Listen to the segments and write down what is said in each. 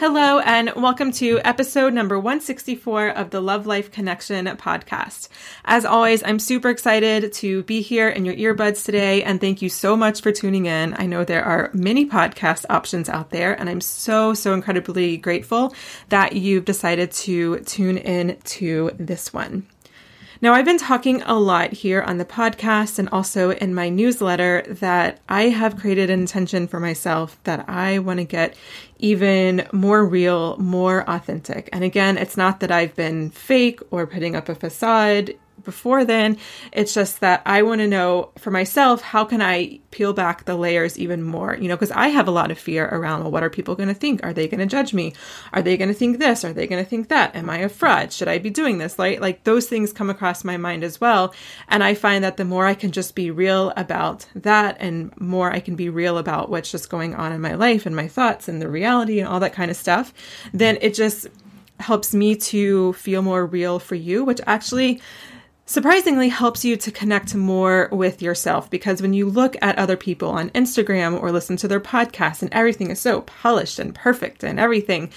Hello, and welcome to episode number 164 of the Love Life Connection podcast. As always, I'm super excited to be here in your earbuds today, and thank you so much for tuning in. I know there are many podcast options out there, and I'm so, so incredibly grateful that you've decided to tune in to this one. Now, I've been talking a lot here on the podcast and also in my newsletter that I have created an intention for myself that I want to get even more real, more authentic. And again, it's not that I've been fake or putting up a facade before then. It's just that I want to know for myself, how can I peel back the layers even more? You know, because I have a lot of fear around, well, what are people going to think? Are they going to judge me? Are they going to think this? Are they going to think that? Am I a fraud? Should I be doing this? Like, like those things come across my mind as well. And I find that the more I can just be real about that and more I can be real about what's just going on in my life and my thoughts and the reality and all that kind of stuff, then it just helps me to feel more real for you, which actually surprisingly helps you to connect more with yourself because when you look at other people on Instagram or listen to their podcasts and everything is so polished and perfect and everything,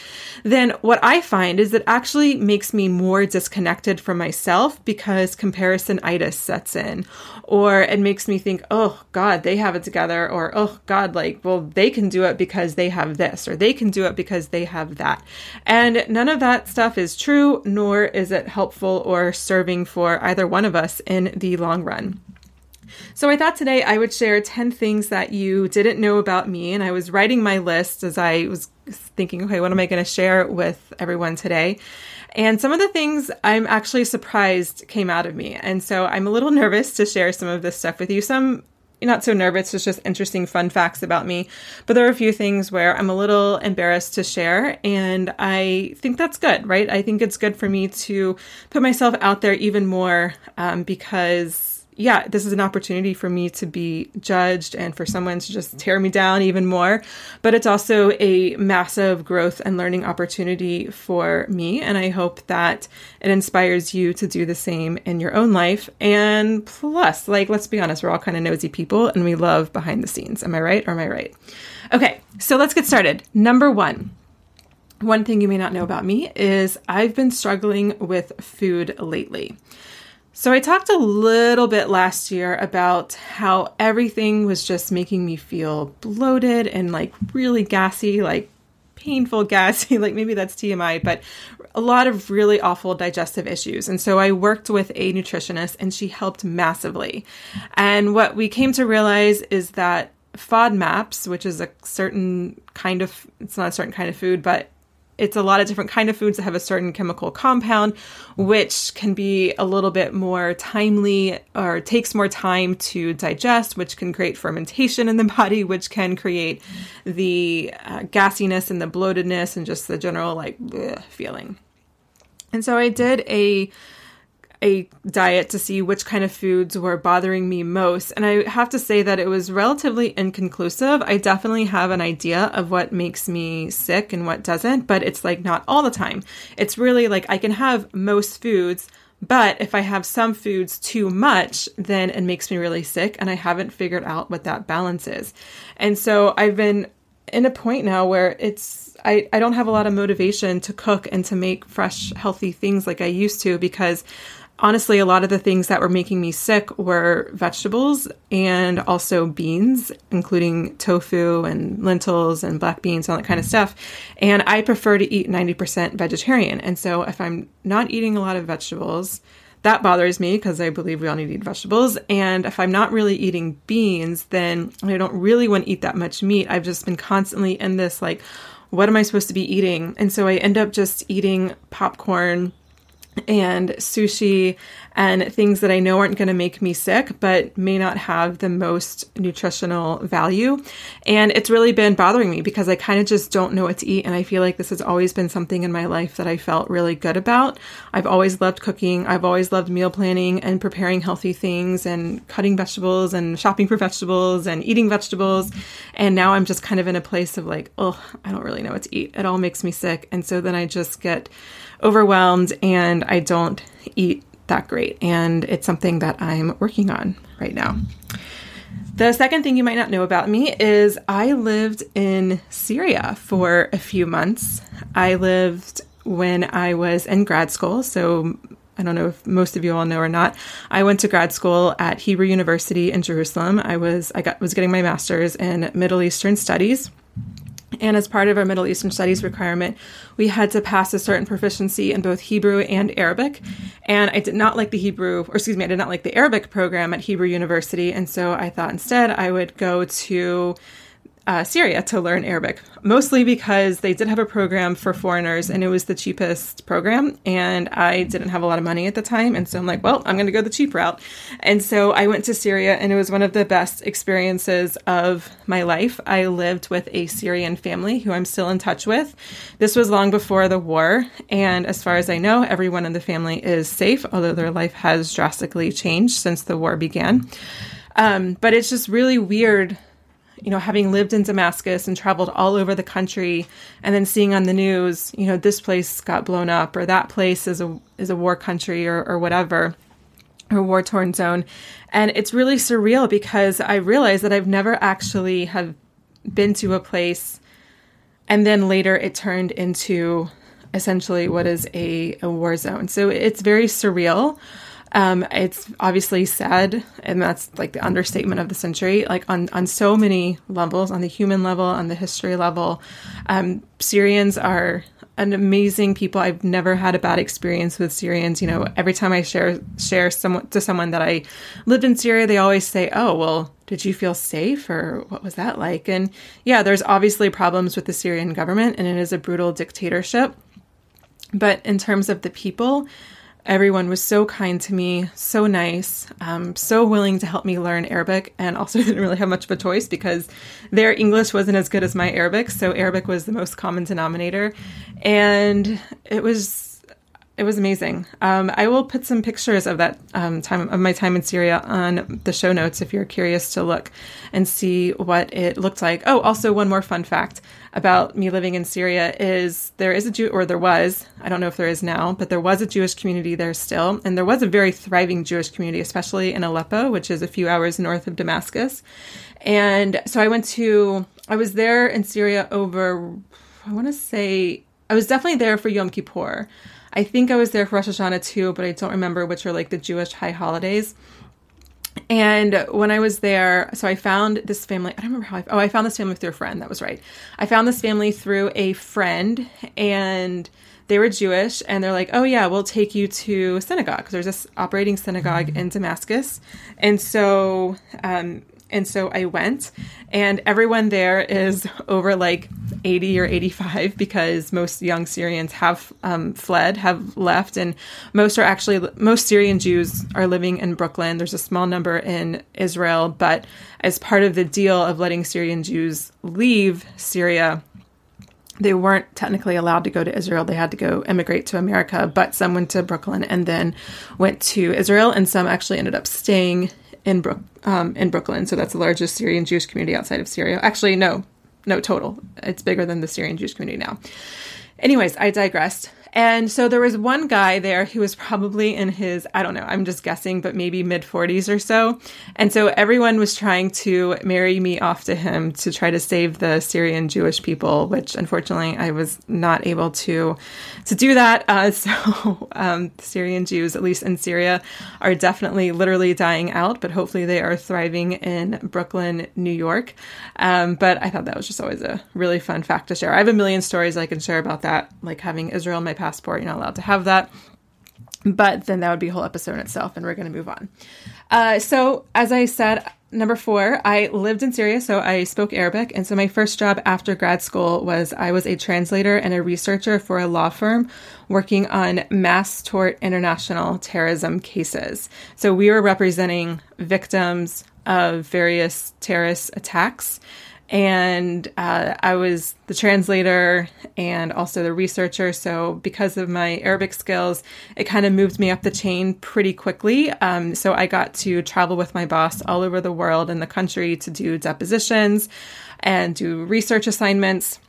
then what I find is it actually makes me more disconnected from myself because comparison-itis sets in. Or it makes me think, oh God, they have it together. Or oh God, like, well, they can do it because they have this, or they can do it because they have that. And none of that stuff is true, nor is it helpful or serving for either either one of us in the long run. So I thought today I would share 10 things that you didn't know about me. And I was writing my list as I was thinking, okay, what am I going to share with everyone today? And some of the things I'm actually surprised came out of me. And so I'm a little nervous to share some of this stuff with you. Some not so nervous, it's just interesting, fun facts about me. But there are a few things where I'm a little embarrassed to share, and I think that's good, right? I think it's good for me to put myself out there even more um, because yeah, this is an opportunity for me to be judged and for someone to just tear me down even more. But it's also a massive growth and learning opportunity for me. And I hope that it inspires you to do the same in your own life. And plus, like, let's be honest, we're all kind of nosy people and we love behind the scenes. Am I right or am I right? Okay, so let's get started. Number one. One thing you may not know about me is I've been struggling with food lately. So, I talked a little bit last year about how everything was just making me feel bloated and like really gassy, like painful gassy, like maybe that's TMI, but a lot of really awful digestive issues. And so I worked with a nutritionist and she helped massively. And what we came to realize is that FODMAPs, which is a certain kind of, it's not a certain kind of food, but it's a lot of different kind of foods that have a certain chemical compound which can be a little bit more timely or takes more time to digest which can create fermentation in the body which can create the uh, gassiness and the bloatedness and just the general like bleh, feeling. And so i did a a diet to see which kind of foods were bothering me most. And I have to say that it was relatively inconclusive. I definitely have an idea of what makes me sick and what doesn't, but it's like not all the time. It's really like I can have most foods. But if I have some foods too much, then it makes me really sick, and I haven't figured out what that balance is. And so I've been in a point now where it's I, I don't have a lot of motivation to cook and to make fresh, healthy things like I used to because honestly, a lot of the things that were making me sick were vegetables and also beans, including tofu and lentils and black beans, all that kind of stuff. And I prefer to eat 90% vegetarian. And so if I'm not eating a lot of vegetables, that bothers me because I believe we all need to eat vegetables. And if I'm not really eating beans, then I don't really want to eat that much meat. I've just been constantly in this like, what am I supposed to be eating? And so I end up just eating popcorn and sushi and things that I know aren't going to make me sick, but may not have the most nutritional value. And it's really been bothering me because I kind of just don't know what to eat. And I feel like this has always been something in my life that I felt really good about. I've always loved cooking. I've always loved meal planning and preparing healthy things and cutting vegetables and shopping for vegetables and eating vegetables. And now I'm just kind of in a place of like, oh, I don't really know what to eat. It all makes me sick. And so then I just get overwhelmed and I don't eat that great. And it's something that I'm working on right now. The second thing you might not know about me is I lived in Syria for a few months. I lived when I was in grad school. So I don't know if most of you all know or not. I went to grad school at Hebrew University in Jerusalem. I was I got was getting my master's in Middle Eastern Studies. And as part of our Middle Eastern Studies requirement, we had to pass a certain proficiency in both Hebrew and Arabic. And I did not like the Hebrew, or excuse me, I did not like the Arabic program at Hebrew University. And so I thought instead I would go to uh, Syria to learn Arabic, mostly because they did have a program for foreigners and it was the cheapest program. And I didn't have a lot of money at the time. And so I'm like, well, I'm going to go the cheap route. And so I went to Syria and it was one of the best experiences of my life. I lived with a Syrian family who I'm still in touch with. This was long before the war. And as far as I know, everyone in the family is safe, although their life has drastically changed since the war began. Um, but it's just really weird you know, having lived in Damascus and traveled all over the country and then seeing on the news, you know, this place got blown up or that place is a is a war country or, or whatever or war torn zone. And it's really surreal because I realized that I've never actually have been to a place and then later it turned into essentially what is a, a war zone. So it's very surreal. Um, it's obviously sad, and that's like the understatement of the century. Like on on so many levels, on the human level, on the history level, um, Syrians are an amazing people. I've never had a bad experience with Syrians. You know, every time I share share someone to someone that I lived in Syria, they always say, "Oh, well, did you feel safe or what was that like?" And yeah, there's obviously problems with the Syrian government and it is a brutal dictatorship. But in terms of the people, Everyone was so kind to me, so nice, um, so willing to help me learn Arabic, and also didn't really have much of a choice because their English wasn't as good as my Arabic, so Arabic was the most common denominator. And it was it was amazing. Um, I will put some pictures of that um, time of my time in Syria on the show notes if you're curious to look and see what it looked like. Oh, also one more fun fact about me living in Syria is there is a Jew or there was I don't know if there is now, but there was a Jewish community there still, and there was a very thriving Jewish community, especially in Aleppo, which is a few hours north of Damascus. And so I went to I was there in Syria over I want to say I was definitely there for Yom Kippur. I think I was there for Rosh Hashanah too, but I don't remember which are like the Jewish high holidays. And when I was there, so I found this family. I don't remember how I. Oh, I found this family through a friend. That was right. I found this family through a friend, and they were Jewish. And they're like, "Oh yeah, we'll take you to synagogue because there's this operating synagogue in Damascus." And so um, And so I went, and everyone there is over like 80 or 85 because most young Syrians have um, fled, have left, and most are actually, most Syrian Jews are living in Brooklyn. There's a small number in Israel, but as part of the deal of letting Syrian Jews leave Syria, they weren't technically allowed to go to Israel. They had to go immigrate to America, but some went to Brooklyn and then went to Israel, and some actually ended up staying in Brook um, in Brooklyn. So that's the largest Syrian Jewish community outside of Syria. Actually, no, no total. It's bigger than the Syrian Jewish community now. Anyways, I digressed. And so there was one guy there who was probably in his, I don't know, I'm just guessing, but maybe mid 40s or so. And so everyone was trying to marry me off to him to try to save the Syrian Jewish people, which unfortunately I was not able to to do that. Uh, so um, Syrian Jews, at least in Syria, are definitely literally dying out, but hopefully they are thriving in Brooklyn, New York. Um, but I thought that was just always a really fun fact to share. I have a million stories I can share about that, like having Israel in my passport. You're not allowed to have that. But then that would be a whole episode in itself, and we're going to move on. Uh, so, as I said, number four, I lived in Syria, so I spoke Arabic. And so, my first job after grad school was I was a translator and a researcher for a law firm working on mass tort international terrorism cases. So, we were representing victims of various terrorist attacks and uh, I was the translator and also the researcher. So, because of my Arabic skills, it kind of moved me up the chain pretty quickly. Um, so, I got to travel with my boss all over the world and the country to do depositions and do research assignments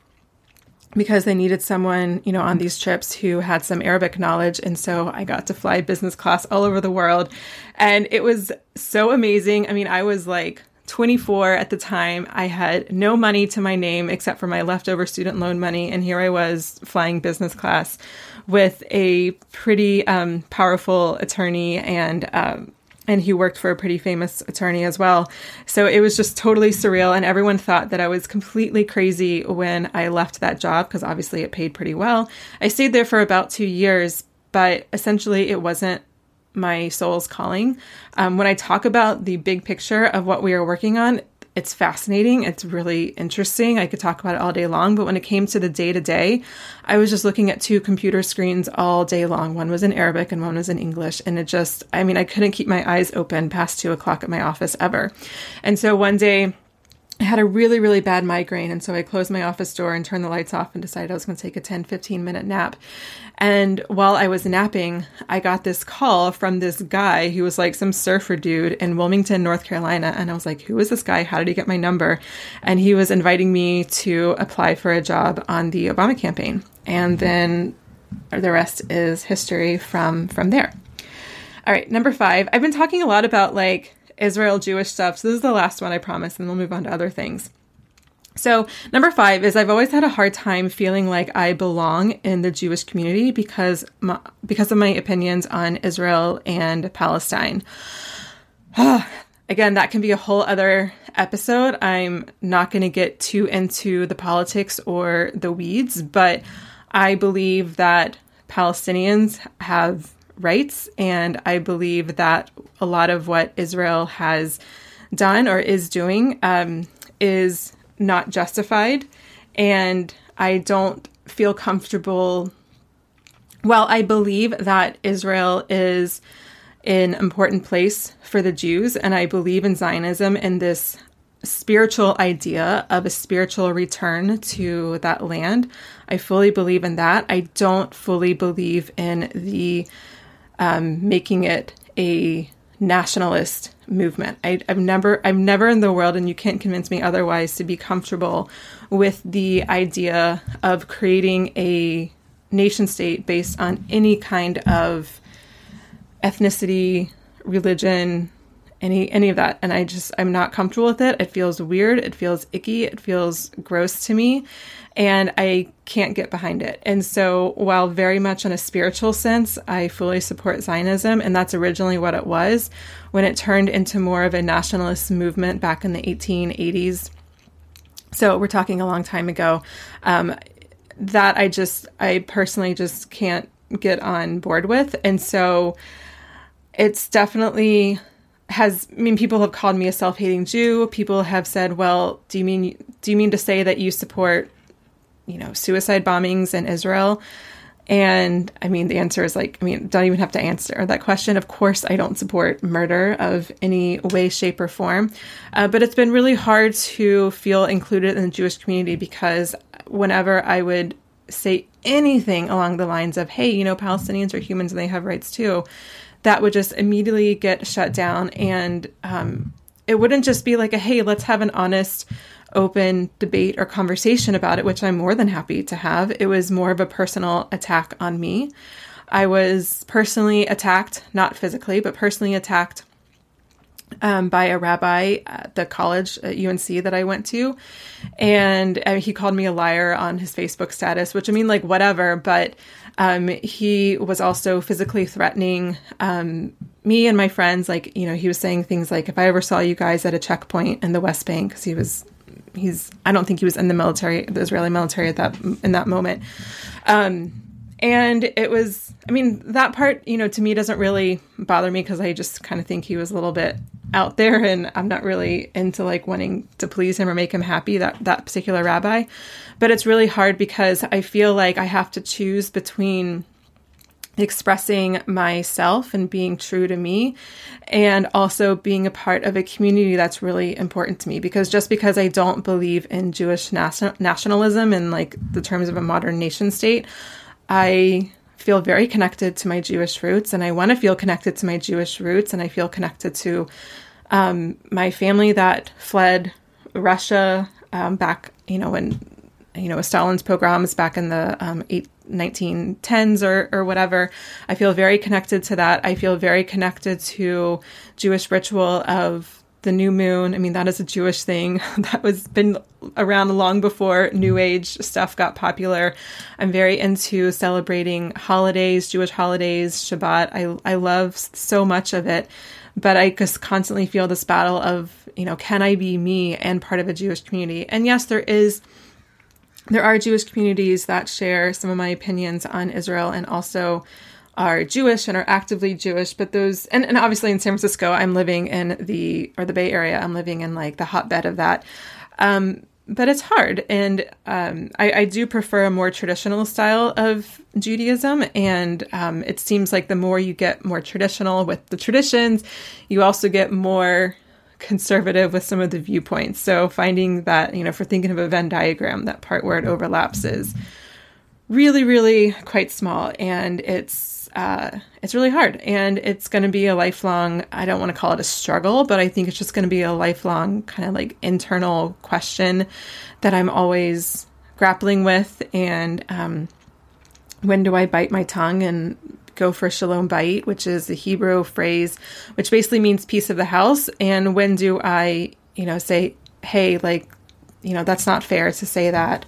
because they needed someone, you know, on these trips who had some Arabic knowledge. And so I got to fly business class all over the world. And it was so amazing. I mean, I was like, 24 at the time. I had no money to my name except for my leftover student loan money. And here I was flying business class with a pretty um, powerful attorney and, um, and he worked for a pretty famous attorney as well. So it was just totally surreal. And everyone thought that I was completely crazy when I left that job because obviously it paid pretty well. I stayed there for about two years, but essentially it wasn't my soul's calling. Um, when I talk about the big picture of what we are working on, it's fascinating. It's really interesting. I could talk about it all day long. But when it came to the day to day, I was just looking at two computer screens all day long. One was in Arabic and one was in English. And it just, I mean, I couldn't keep my eyes open past two o'clock at my office ever. And so one day, I had a really, really bad migraine. And so I closed my office door and turned the lights off and decided I was going to take a 10, 15 minute nap. And while I was napping, I got this call from this guy who was like some surfer dude in Wilmington, North Carolina. And I was like, who is this guy? How did he get my number? And he was inviting me to apply for a job on the Obama campaign. And then the rest is history from from there. All right, number 5. I've been talking a lot about like Israel Jewish stuff. So this is the last one I promise and we'll move on to other things. So, number five is I've always had a hard time feeling like I belong in the Jewish community because my, because of my opinions on Israel and Palestine. Again, that can be a whole other episode. I'm not going to get too into the politics or the weeds, but I believe that Palestinians have rights, and I believe that a lot of what Israel has done or is doing um, is not justified. And I don't feel comfortable. Well, I believe that Israel is an important place for the Jews, and I believe in Zionism and this spiritual idea of a spiritual return to that land. I fully believe in that. I don't fully believe in the um, making it a nationalist movement. I, have never, I've never in the world, and you can't convince me otherwise, to be comfortable with the idea of creating a nation state based on any kind of ethnicity, religion, any any of that. And I just, I'm not comfortable with it. It feels weird. It feels icky. It feels gross to me and I can't get behind it. And so, while very much in a spiritual sense, I fully support Zionism, and that's originally what it was when it turned into more of a nationalist movement back in the 1880s. So, we're talking a long time ago. Um, that I just, I personally just can't get on board with. And so, it's definitely has I mean people have called me a self-hating Jew. People have said, "Well, do you mean do you mean to say that you support you know, suicide bombings in Israel?" And I mean, the answer is like, I mean, don't even have to answer that question. Of course, I don't support murder of any way, shape, or form. Uh, but it's been really hard to feel included in the Jewish community because whenever I would say anything along the lines of, hey, you know, Palestinians are humans and they have rights too, that would just immediately get shut down. And um, it wouldn't just be like a, hey, let's have an honest, open debate or conversation about it, which I'm more than happy to have. It was more of a personal attack on me. I was personally attacked, not physically, but personally attacked um, by a rabbi at the college at UNC that I went to. And uh, he called me a liar on his Facebook status, which I mean, like, whatever. But um, he was also physically threatening um, me and my friends. Like, you know, he was saying things like, if I ever saw you guys at a checkpoint in the West Bank, because he was he's I don't think he was in the military, the Israeli military at that in that moment. Um, and it was, I mean, that part, you know, to me doesn't really bother me because I just kind of think he was a little bit out there, and I'm not really into like wanting to please him or make him happy. That that particular rabbi, but it's really hard because I feel like I have to choose between expressing myself and being true to me and also being a part of a community that's really important to me because just because I don't believe in Jewish nationalism in like the terms of a modern nation state I feel very connected to my Jewish roots and I want to feel connected to my Jewish roots and I feel connected to um, my family that fled Russia um, back you know when you know Stalin's pogroms back in the um, eight, 1910s or, or whatever. I feel very connected to that. I feel very connected to Jewish ritual of the new moon. I mean, that is a Jewish thing that was been around long before New Age stuff got popular. I'm very into celebrating holidays, Jewish holidays, Shabbat. I I love so much of it, but I just constantly feel this battle of you know, can I be me and part of a Jewish community? And yes, there is there are Jewish communities that share some of my opinions on Israel and also are Jewish and are actively Jewish, but those and, and obviously in San Francisco, I'm living in the or the Bay Area, I'm living in like the hotbed of that. Um, but it's hard, and um, I, I, do prefer a more traditional style of Judaism. And um, it seems like the more you get more traditional with the traditions, you also get more conservative with some of the viewpoints. So finding that, you know, for thinking of a Venn diagram, that part where it overlaps is really, really quite small. And it's uh, it's really hard. And it's going to be a lifelong, I don't want to call it a struggle, but I think it's just going to be a lifelong kind of like internal question that I'm always grappling with. And um, when do I bite my tongue and go for shalom bayit, which is the Hebrew phrase, which basically means peace of the house. And when do I, you know, say, hey, like, you know, that's not fair to say that,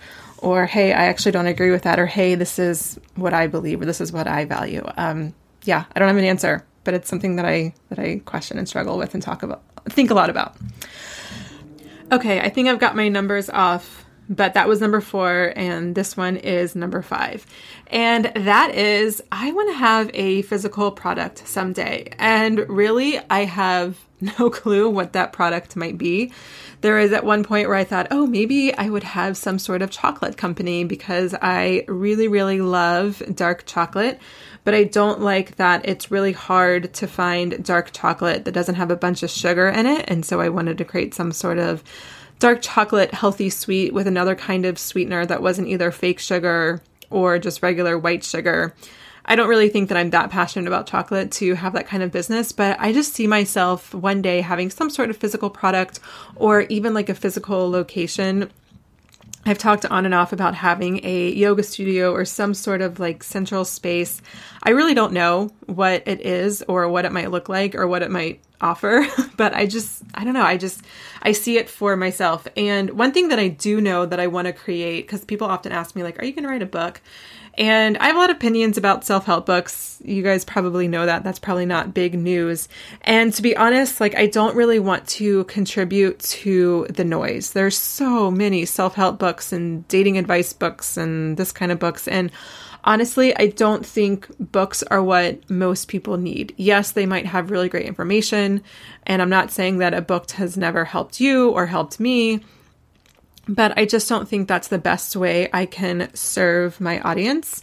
or hey, I actually don't agree with that, or hey, this is what I believe, or this is what I value. Um, yeah, I don't have an answer, but it's something that I that I question and struggle with and talk about, think a lot about. Okay, I think I've got my numbers off but that was number four, and this one is number five. And that is, I want to have a physical product someday. And really, I have no clue what that product might be. There is at one point where I thought, oh, maybe I would have some sort of chocolate company because I really, really love dark chocolate. But I don't like that it's really hard to find dark chocolate that doesn't have a bunch of sugar in it. And so I wanted to create some sort of dark chocolate healthy sweet with another kind of sweetener that wasn't either fake sugar or just regular white sugar. I don't really think that I'm that passionate about chocolate to have that kind of business, but I just see myself one day having some sort of physical product or even like a physical location I've talked on and off about having a yoga studio or some sort of like central space. I really don't know what it is or what it might look like or what it might offer, but I just, I don't know. I just, I see it for myself. And one thing that I do know that I want to create, because people often ask me, like, are you going to write a book? And I have a lot of opinions about self help books. You guys probably know that. That's probably not big news. And to be honest, like, I don't really want to contribute to the noise. There's so many self help books and dating advice books and this kind of books. And honestly, I don't think books are what most people need. Yes, they might have really great information. And I'm not saying that a book has never helped you or helped me, but I just don't think that's the best way I can serve my audience.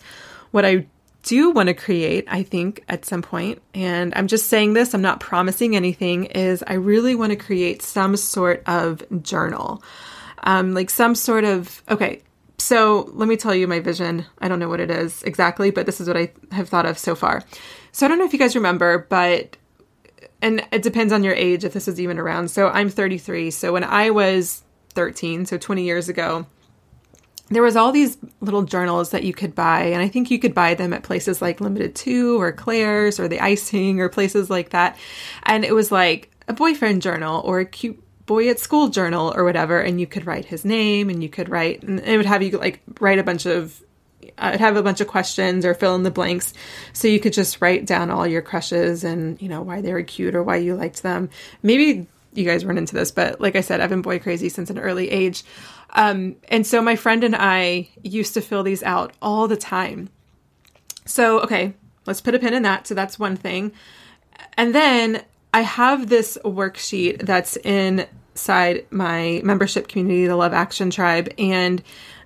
What I do want to create, I think, at some point, and I'm just saying this, I'm not promising anything, is I really want to create some sort of journal. Um, like some sort of, okay, so let me tell you my vision. I don't know what it is exactly, but this is what I have thought of so far. So I don't know if you guys remember, but, and it depends on your age if this is even around. So I'm 33. So when I was 13, so 20 years ago, there was all these little journals that you could buy and i think you could buy them at places like Limited Too or claire's or the icing or places like that. And it was like a boyfriend journal or a cute boy at school journal or whatever and you could write his name and you could write and it would have you like write a bunch of uh, I'd have a bunch of questions or fill in the blanks. So you could just write down all your crushes and you know why they were cute or why you liked them. Maybe you guys weren't into this but like i said i've been boy crazy since an early age um, and so my friend and I used to fill these out all the time. So, okay, let's put a pin in that. So that's one thing. And then I have this worksheet that's inside my membership community, the Love Action Tribe. And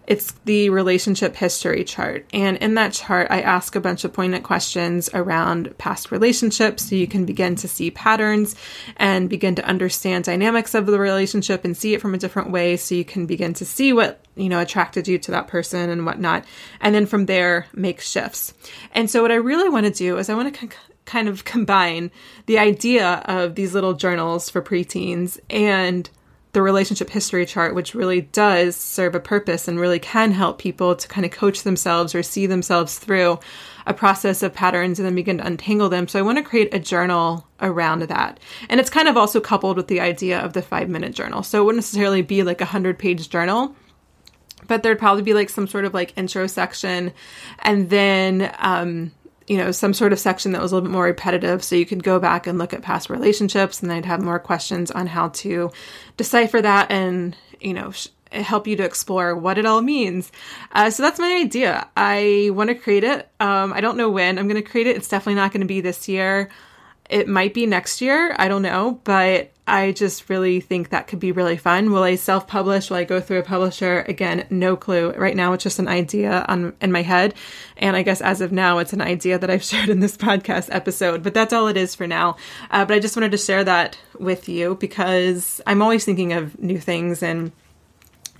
it's the relationship history chart. And in that chart, I ask a bunch of poignant questions around past relationships so you can begin to see patterns and begin to understand dynamics of the relationship and see it from a different way so you can begin to see what, you know, attracted you to that person and whatnot. And then from there, make shifts. And so what I really want to do is I want to kind of combine the idea of these little journals for preteens and the relationship history chart, which really does serve a purpose and really can help people to kind of coach themselves or see themselves through a process of patterns and then begin to untangle them. So I want to create a journal around that. And it's kind of also coupled with the idea of the five minute journal. So it wouldn't necessarily be like a hundred page journal. But there'd probably be like some sort of like intro section and then um, you know, some sort of section that was a little bit more repetitive. So you could go back and look at past relationships and I'd have more questions on how to decipher that and, you know, sh- help you to explore what it all means. Uh, so that's my idea. I want to create it. Um, I don't know when I'm going to create it. It's definitely not going to be this year. It might be next year. I don't know, but I just really think that could be really fun. Will I self publish? Will I go through a publisher? Again, no clue. Right now, it's just an idea on, in my head. And I guess as of now, it's an idea that I've shared in this podcast episode, but that's all it is for now. Uh, but I just wanted to share that with you because I'm always thinking of new things and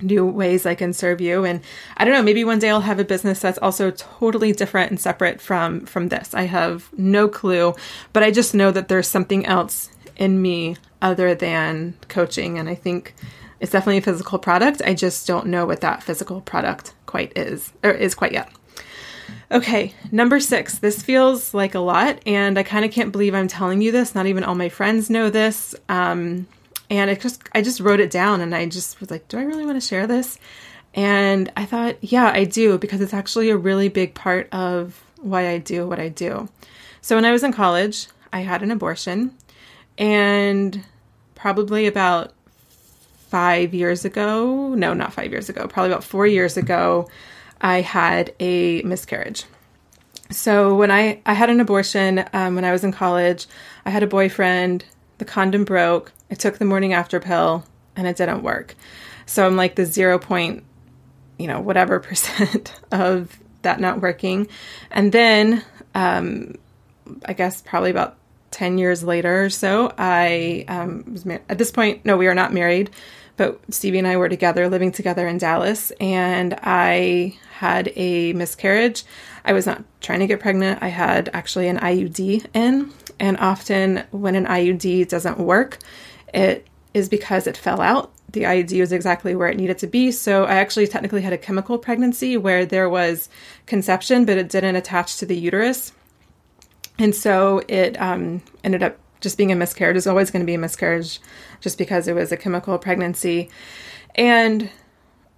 new ways I can serve you. And I don't know, maybe one day I'll have a business that's also totally different and separate from from this. I have no clue, but I just know that there's something else in me other than coaching and I think it's definitely a physical product. I just don't know what that physical product quite is or is quite yet. Okay, number six. This feels like a lot, and I kind of can't believe I'm telling you this. Not even all my friends know this. Um, and it just I just wrote it down and I just was like, do I really want to share this? And I thought, yeah, I do because it's actually a really big part of why I do what I do. So when I was in college, I had an abortion and probably about 5 years ago, no, not 5 years ago, probably about 4 years ago, I had a miscarriage. So when I I had an abortion um, when I was in college, I had a boyfriend. The condom broke. I took the morning after pill and it didn't work. So I'm like the zero point, you know, whatever percent of that not working. And then, um, I guess probably about 10 years later or so, I um, was married. At this point, no, we are not married, but Stevie and I were together, living together in Dallas, and I had a miscarriage. I was not trying to get pregnant. I had actually an IUD in, and often when an IUD doesn't work, it is because it fell out. The IUD was exactly where it needed to be. So I actually technically had a chemical pregnancy where there was conception, but it didn't attach to the uterus. And so it um, ended up just being a miscarriage. It's always going to be a miscarriage just because it was a chemical pregnancy. And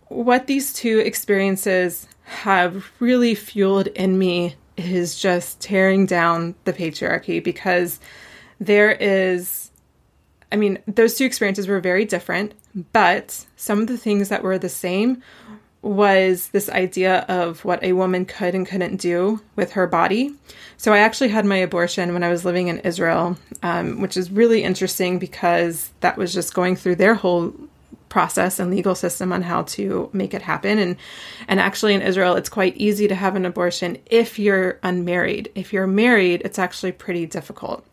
what these two experiences have really fueled in me is just tearing down the patriarchy because there is I mean, those two experiences were very different, but some of the things that were the same was this idea of what a woman could and couldn't do with her body. So I actually had my abortion when I was living in Israel, um, which is really interesting because that was just going through their whole process and legal system on how to make it happen. And and actually in Israel it's quite easy to have an abortion if you're unmarried. If you're married it's actually pretty difficult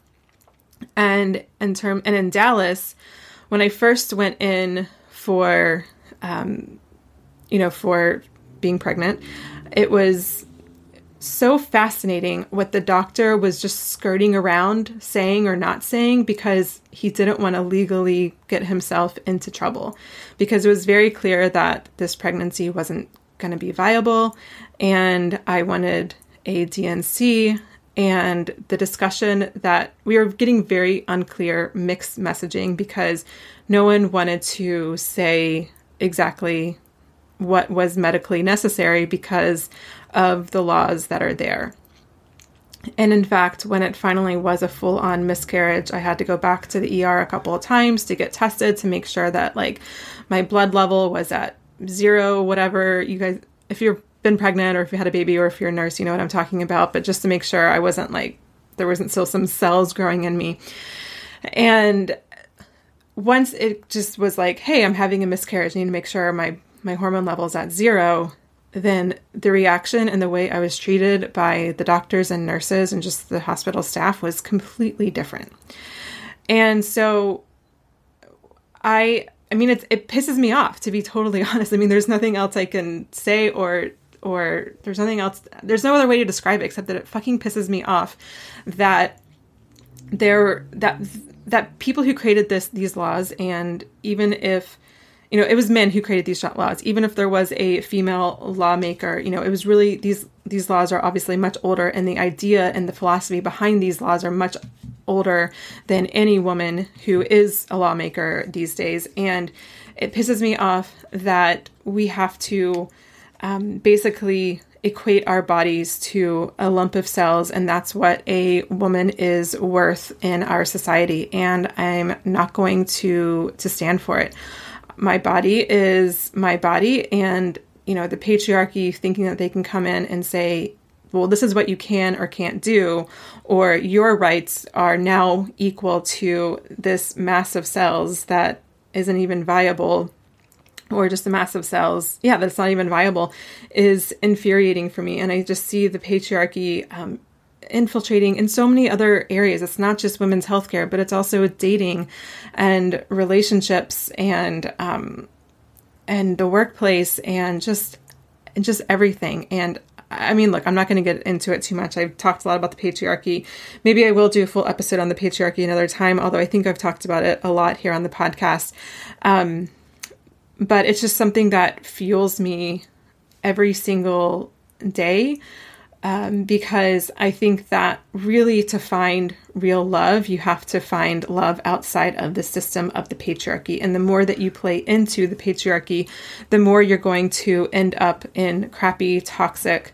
and in term and in Dallas when I first went in for um, you know, for being pregnant. It was so fascinating what the doctor was just skirting around saying or not saying because he didn't want to legally get himself into trouble because it was very clear that this pregnancy wasn't going to be viable and I wanted a D&C and the discussion that we were getting very unclear mixed messaging because no one wanted to say exactly what was medically necessary because of the laws that are there. And in fact, when it finally was a full on miscarriage, I had to go back to the ER a couple of times to get tested to make sure that like my blood level was at zero, whatever you guys, if you've been pregnant or if you had a baby or if you're a nurse, you know what I'm talking about, but just to make sure I wasn't like, there wasn't still some cells growing in me. And once it just was like, hey, I'm having a miscarriage, I need to make sure my my hormone levels at zero, then the reaction and the way I was treated by the doctors and nurses and just the hospital staff was completely different. And so I I mean it it pisses me off to be totally honest. I mean there's nothing else I can say or or there's nothing else there's no other way to describe it except that it fucking pisses me off that there that that people who created this these laws and even if you know, it was men who created these laws. Even if there was a female lawmaker, you know, it was really these these laws are obviously much older, and the idea and the philosophy behind these laws are much older than any woman who is a lawmaker these days. And it pisses me off that we have to um, basically equate our bodies to a lump of cells, and that's what a woman is worth in our society. And I'm not going to to stand for it my body is my body and you know the patriarchy thinking that they can come in and say well this is what you can or can't do or your rights are now equal to this mass of cells that isn't even viable or just the massive cells yeah that's not even viable is infuriating for me and i just see the patriarchy um, infiltrating in so many other areas. It's not just women's healthcare, but it's also dating and relationships and um, and the workplace and just just everything. And I mean, look, I'm not going to get into it too much. I've talked a lot about the patriarchy. Maybe I will do a full episode on the patriarchy another time, although I think I've talked about it a lot here on the podcast. Um, but it's just something that fuels me every single day um, because I think that really to find real love, you have to find love outside of the system of the patriarchy. And the more that you play into the patriarchy, the more you're going to end up in crappy, toxic,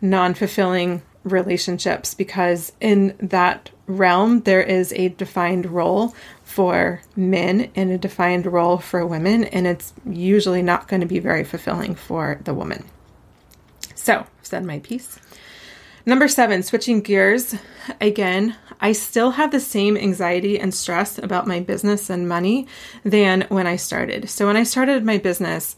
non fulfilling relationships because in that realm, there is a defined role for men and a defined role for women, and it's usually not going to be very fulfilling for the woman. So, said my piece. Number seven, switching gears. Again, I still have the same anxiety and stress about my business and money than when I started. So, when I started my business,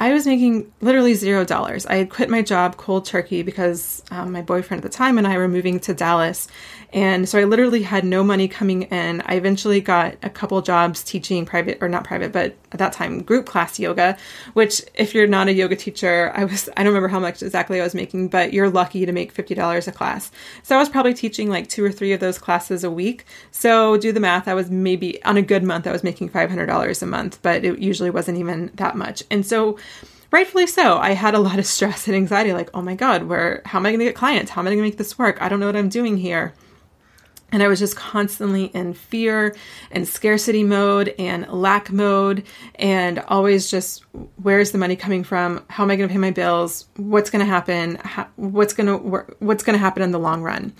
I was making literally zero dollars. I had quit my job cold turkey because um, my boyfriend at the time and I were moving to Dallas. And so I literally had no money coming in. I eventually got a couple jobs teaching private, or not private, but at that time, group class yoga, which if you're not a yoga teacher, I was, I don't remember how much exactly I was making, but you're lucky to make $50 a class. So I was probably teaching like two or three of those classes a week. So do the math. I was maybe on a good month, I was making $500 a month, but it usually wasn't even that much. And so, rightfully so. I had a lot of stress and anxiety like, oh my God, where, how am I going to get clients? How am I going to make this work? I don't know what I'm doing here. And I was just constantly in fear and scarcity mode and lack mode and always just where's the money coming from? How am I going to pay my bills? What's going to happen? How, what's going to what's going to happen in the long run?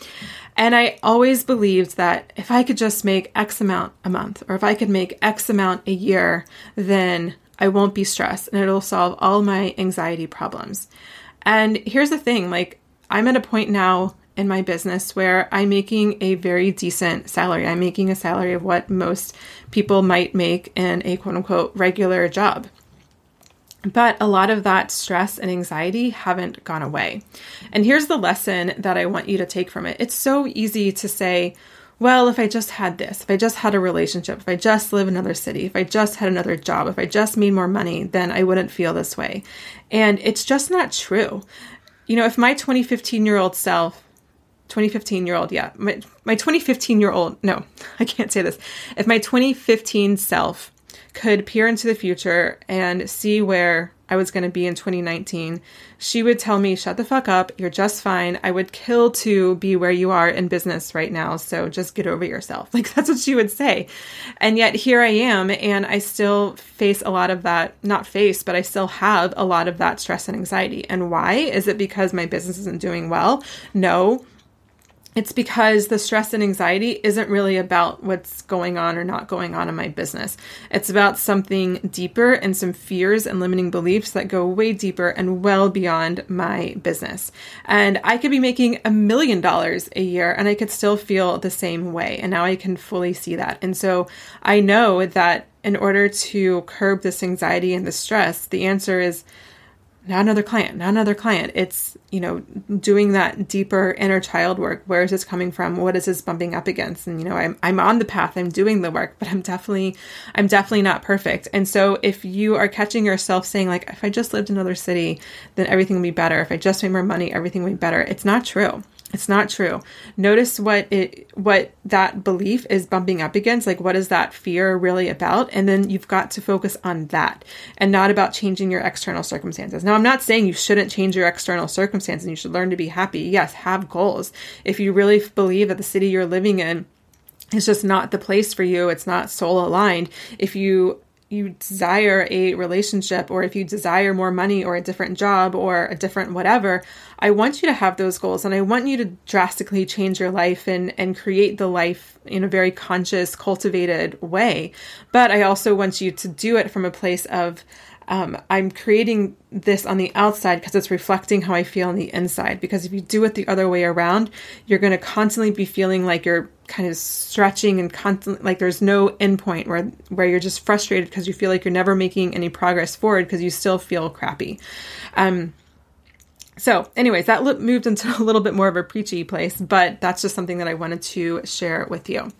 And I always believed that if I could just make X amount a month or if I could make X amount a year, then I won't be stressed and it'll solve all my anxiety problems. And here's the thing like, I'm at a point now in my business where I'm making a very decent salary. I'm making a salary of what most people might make in a quote unquote regular job. But a lot of that stress and anxiety haven't gone away. And here's the lesson that I want you to take from it it's so easy to say, well, if I just had this, if I just had a relationship, if I just live in another city, if I just had another job, if I just made more money, then I wouldn't feel this way. And it's just not true. You know, if my 2015 year old self, 2015 year old, yeah, my, my 2015 year old, no, I can't say this. If my 2015 self could peer into the future and see where I was going to be in 2019, she would tell me, Shut the fuck up. You're just fine. I would kill to be where you are in business right now. So just get over yourself. Like that's what she would say. And yet here I am, and I still face a lot of that, not face, but I still have a lot of that stress and anxiety. And why? Is it because my business isn't doing well? No it's because the stress and anxiety isn't really about what's going on or not going on in my business. It's about something deeper and some fears and limiting beliefs that go way deeper and well beyond my business. And I could be making a million dollars a year and I could still feel the same way. And now I can fully see that. And so I know that in order to curb this anxiety and the stress, the answer is not another client, not another client. It's, you know, doing that deeper inner child work. Where is this coming from? What is this bumping up against? And, you know, I'm, I'm on the path, I'm doing the work, but I'm definitely, I'm definitely not perfect. And so if you are catching yourself saying, like, if I just lived in another city, then everything would be better. If I just made more money, everything would be better. It's not true. It's not true. Notice what it what that belief is bumping up against, like what is that fear really about? And then you've got to focus on that and not about changing your external circumstances. Now, I'm not saying you shouldn't change your external circumstances and you should learn to be happy. Yes, have goals. If you really believe that the city you're living in is just not the place for you, it's not soul aligned. If you you desire a relationship or if you desire more money or a different job or a different whatever, I want you to have those goals and I want you to drastically change your life and, and create the life in a very conscious, cultivated way. But I also want you to do it from a place of um, I'm creating this on the outside because it's reflecting how I feel on the inside. Because if you do it the other way around, you're going to constantly be feeling like you're kind of stretching and constantly like there's no endpoint where where you're just frustrated because you feel like you're never making any progress forward because you still feel crappy. Um, so, anyways, that moved into a little bit more of a preachy place, but that's just something that I wanted to share with you.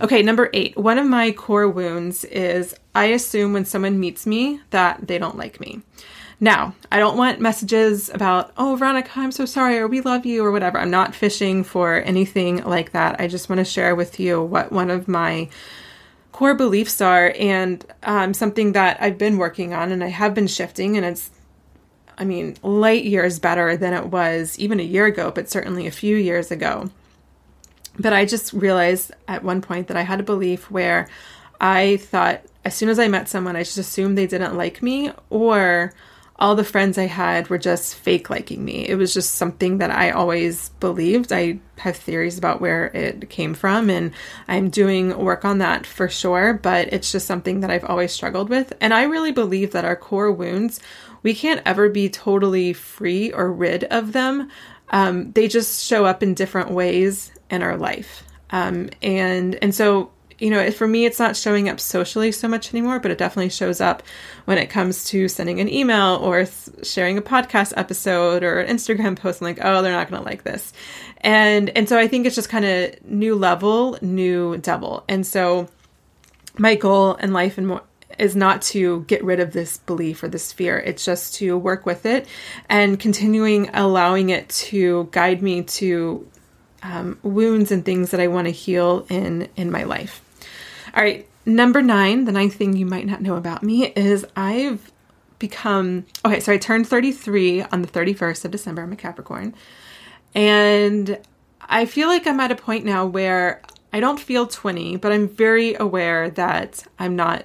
Okay, number eight. One of my core wounds is I assume when someone meets me that they don't like me. Now, I don't want messages about, oh, Veronica, I'm so sorry, or we love you, or whatever. I'm not fishing for anything like that. I just want to share with you what one of my core beliefs are and um, something that I've been working on and I have been shifting, and it's I mean, light years better than it was even a year ago, but certainly a few years ago. But I just realized at one point that I had a belief where I thought as soon as I met someone, I just assumed they didn't like me or all the friends I had were just fake liking me. It was just something that I always believed. I have theories about where it came from, and I'm doing work on that for sure, but it's just something that I've always struggled with. And I really believe that our core wounds, we can't ever be totally free or rid of them. Um, they just show up in different ways in our life. Um, and and so you know, for me, it's not showing up socially so much anymore, but it definitely shows up when it comes to sending an email or sharing a podcast episode or an Instagram post. I'm like, oh, they're not going to like this, and and so I think it's just kind of new level, new devil, and so my goal in life and more is not to get rid of this belief or this fear. It's just to work with it and continuing allowing it to guide me to um, wounds and things that I want to heal in in my life. All right, number nine, the ninth thing you might not know about me is I've become okay. So I turned 33 on the 31st of December. I'm a Capricorn, and I feel like I'm at a point now where I don't feel 20, but I'm very aware that I'm not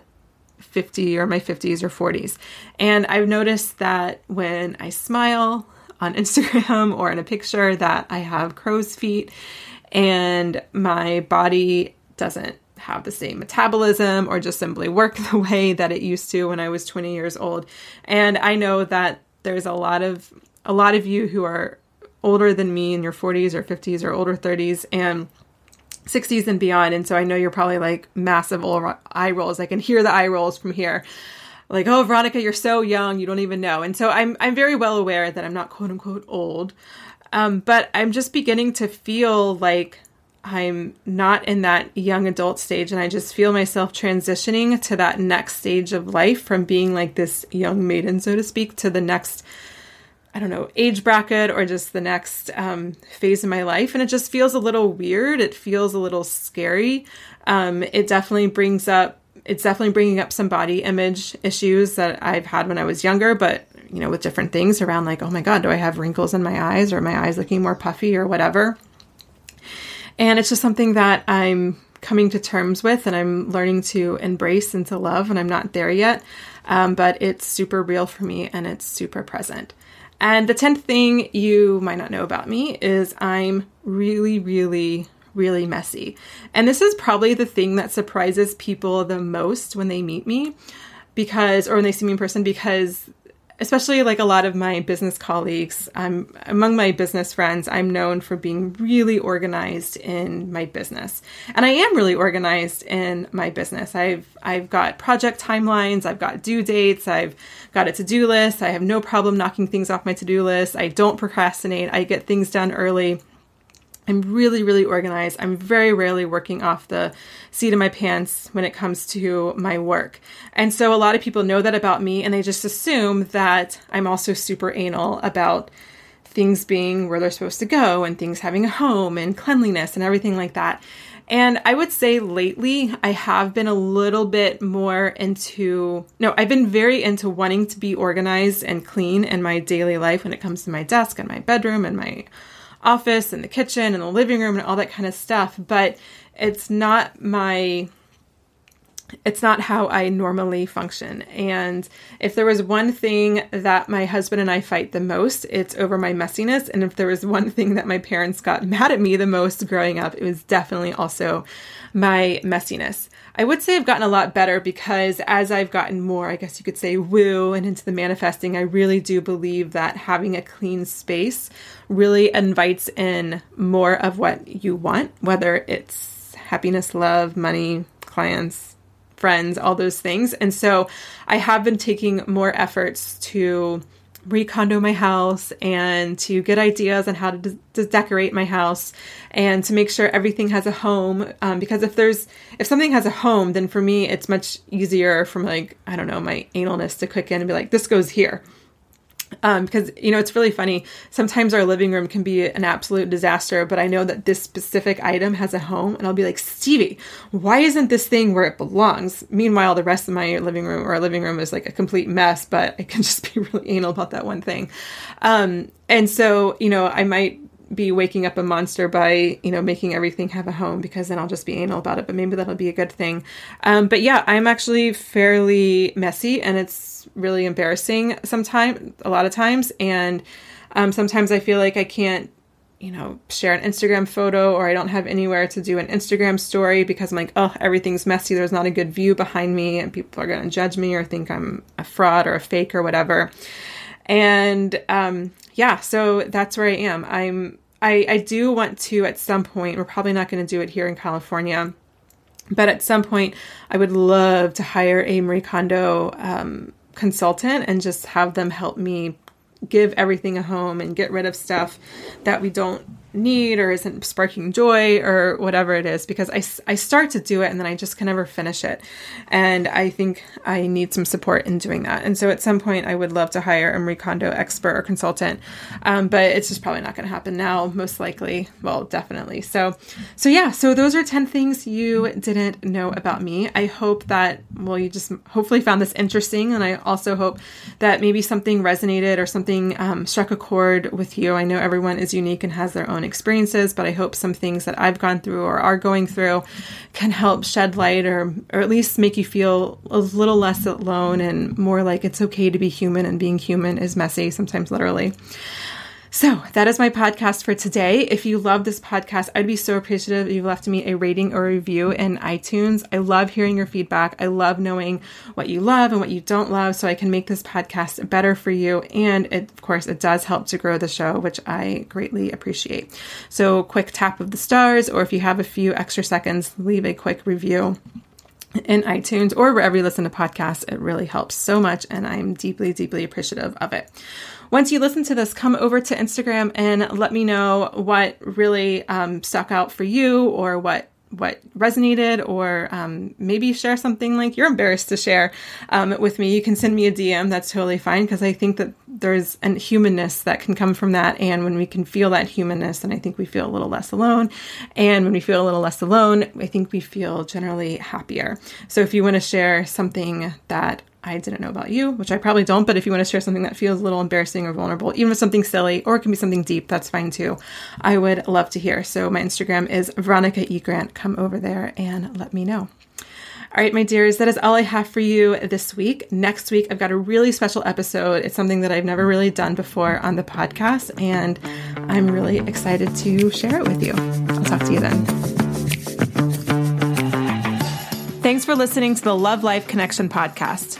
50 or my 50s or 40s. And I've noticed that when I smile, on Instagram or in a picture that I have crow's feet and my body doesn't have the same metabolism or just simply work the way that it used to when I was 20 years old. And I know that there's a lot of a lot of you who are older than me in your 40s or 50s or older 30s and 60s and beyond. And so I know you're probably like massive eye rolls. I can hear the eye rolls from here. Like, oh, Veronica, you're so young, you don't even know. And so I'm I'm very well aware that I'm not quote unquote old. Um, but I'm just beginning to feel like I'm not in that young adult stage, and I just feel myself transitioning to that next stage of life from being like this young maiden, so to speak, to the next I don't know, age bracket or just the next um, phase of my life. And it just feels a little weird. It feels a little scary. Um, it definitely brings up, it's definitely bringing up some body image issues that I've had when I was younger, but, you know, with different things around like, oh my God, do I have wrinkles in my eyes or my eyes looking more puffy or whatever? And it's just something that I'm coming to terms with and I'm learning to embrace and to love. And I'm not there yet, um, but it's super real for me and it's super present. And the 10th thing you might not know about me is I'm really, really, really messy. And this is probably the thing that surprises people the most when they meet me because, or when they see me in person, because especially like a lot of my business colleagues, I'm among my business friends, I'm known for being really organized in my business. And I am really organized in my business. I've I've got project timelines, I've got due dates, I've got a to-do list. I have no problem knocking things off my to-do list. I don't procrastinate. I get things done early. I'm really, really organized. I'm very rarely working off the seat of my pants when it comes to my work. And so a lot of people know that about me and they just assume that I'm also super anal about things being where they're supposed to go and things having a home and cleanliness and everything like that. And I would say lately I have been a little bit more into, no, I've been very into wanting to be organized and clean in my daily life when it comes to my desk and my bedroom and my office and the kitchen and the living room and all that kind of stuff, but it's not my it's not how I normally function. And if there was one thing that my husband and I fight the most, it's over my messiness. And if there was one thing that my parents got mad at me the most growing up, it was definitely also my messiness. I would say I've gotten a lot better because as I've gotten more, I guess you could say, woo and into the manifesting, I really do believe that having a clean space really invites in more of what you want, whether it's happiness, love, money, clients, friends, all those things. And so I have been taking more efforts to recondo my house and to get ideas on how to, de- to decorate my house and to make sure everything has a home um, because if there's if something has a home then for me it's much easier from like i don't know my analness to click in and be like this goes here um, because you know it's really funny. Sometimes our living room can be an absolute disaster but i know that this specific item has a home and i'll be like stevie why isn't this thing where it belongs? Meanwhile the rest of my living room or living room is like a complete mess but i can just be really anal about that one thing. Um, and so you know i might be waking up a monster by you know making everything have a home because then I'll just be anal about it. But maybe that'll be a good thing. Um, but yeah, I'm actually fairly messy, and it's really embarrassing sometimes, a lot of times. And um, sometimes I feel like I can't, you know, share an Instagram photo or I don't have anywhere to do an Instagram story because I'm like, oh, everything's messy. There's not a good view behind me and people are going to judge me or think I'm a fraud or a fake or whatever. And um, yeah, so that's where I am. I'm I, I do want to at some point, we're probably not going to do it here in California, but at some point, I would love to hire a Marie Kondo um, consultant and just have them help me give everything a home and get rid of stuff that we don't need or isn't sparking joy or whatever it is because I, I start to do it and then I just can never finish it. And I think I need some support in doing that. And so at some point, I would love to hire a Marie Kondo expert or consultant, um, but it's just probably not going to happen now, most likely. Well, definitely. So, so yeah, so those are 10 things you didn't know about me. I hope that, well, you just hopefully found this interesting. And I also hope that maybe something resonated or something um, struck a chord with you. I know everyone is unique and has their own own experiences, but I hope some things that I've gone through or are going through can help shed light or, or at least make you feel a little less alone and more like it's okay to be human and being human is messy, sometimes literally. So that is my podcast for today. If you love this podcast, I'd be so appreciative if you left me a rating or review in iTunes. I love hearing your feedback. I love knowing what you love and what you don't love so I can make this podcast better for you. And it, of course, it does help to grow the show, which I greatly appreciate. So quick tap of the stars, or if you have a few extra seconds, leave a quick review in iTunes or wherever you listen to podcasts. It really helps so much, and I'm deeply, deeply appreciative of it. Once you listen to this, come over to Instagram and let me know what really um, stuck out for you or what what resonated or um, maybe share something like you're embarrassed to share um, with me. You can send me a dm that's totally fine because i think that there's a humanness that can come from that and when we can feel that humanness then i think we feel a little less alone and when we feel a little less alone i think we feel generally happier so if you want to share something that I didn't know about you, which I probably don't, but if you want to share something that feels a little embarrassing or vulnerable, even if something silly or it can be something deep, that's fine too. I would love to hear. So my Instagram is Veronica E. Grant. Come over there and let me know. All right, my dears, that is all I have for you this week. Next week, I've got a really special episode. It's something that I've never really done before on the podcast, and I'm really excited to share it with you. I'll talk to you then. Thanks for listening to the Love Life Connection podcast.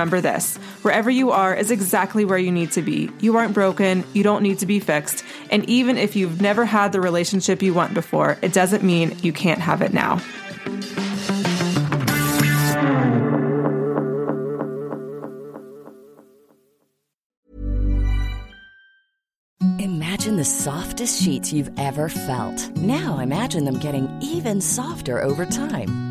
remember this wherever you are is exactly where you need to be. You aren't broken, you don't need to be fixed. And even if you've never had the relationship you want before, it doesn't mean you can't have it now. Imagine the softest sheets you've ever felt. Now imagine them getting even softer over time.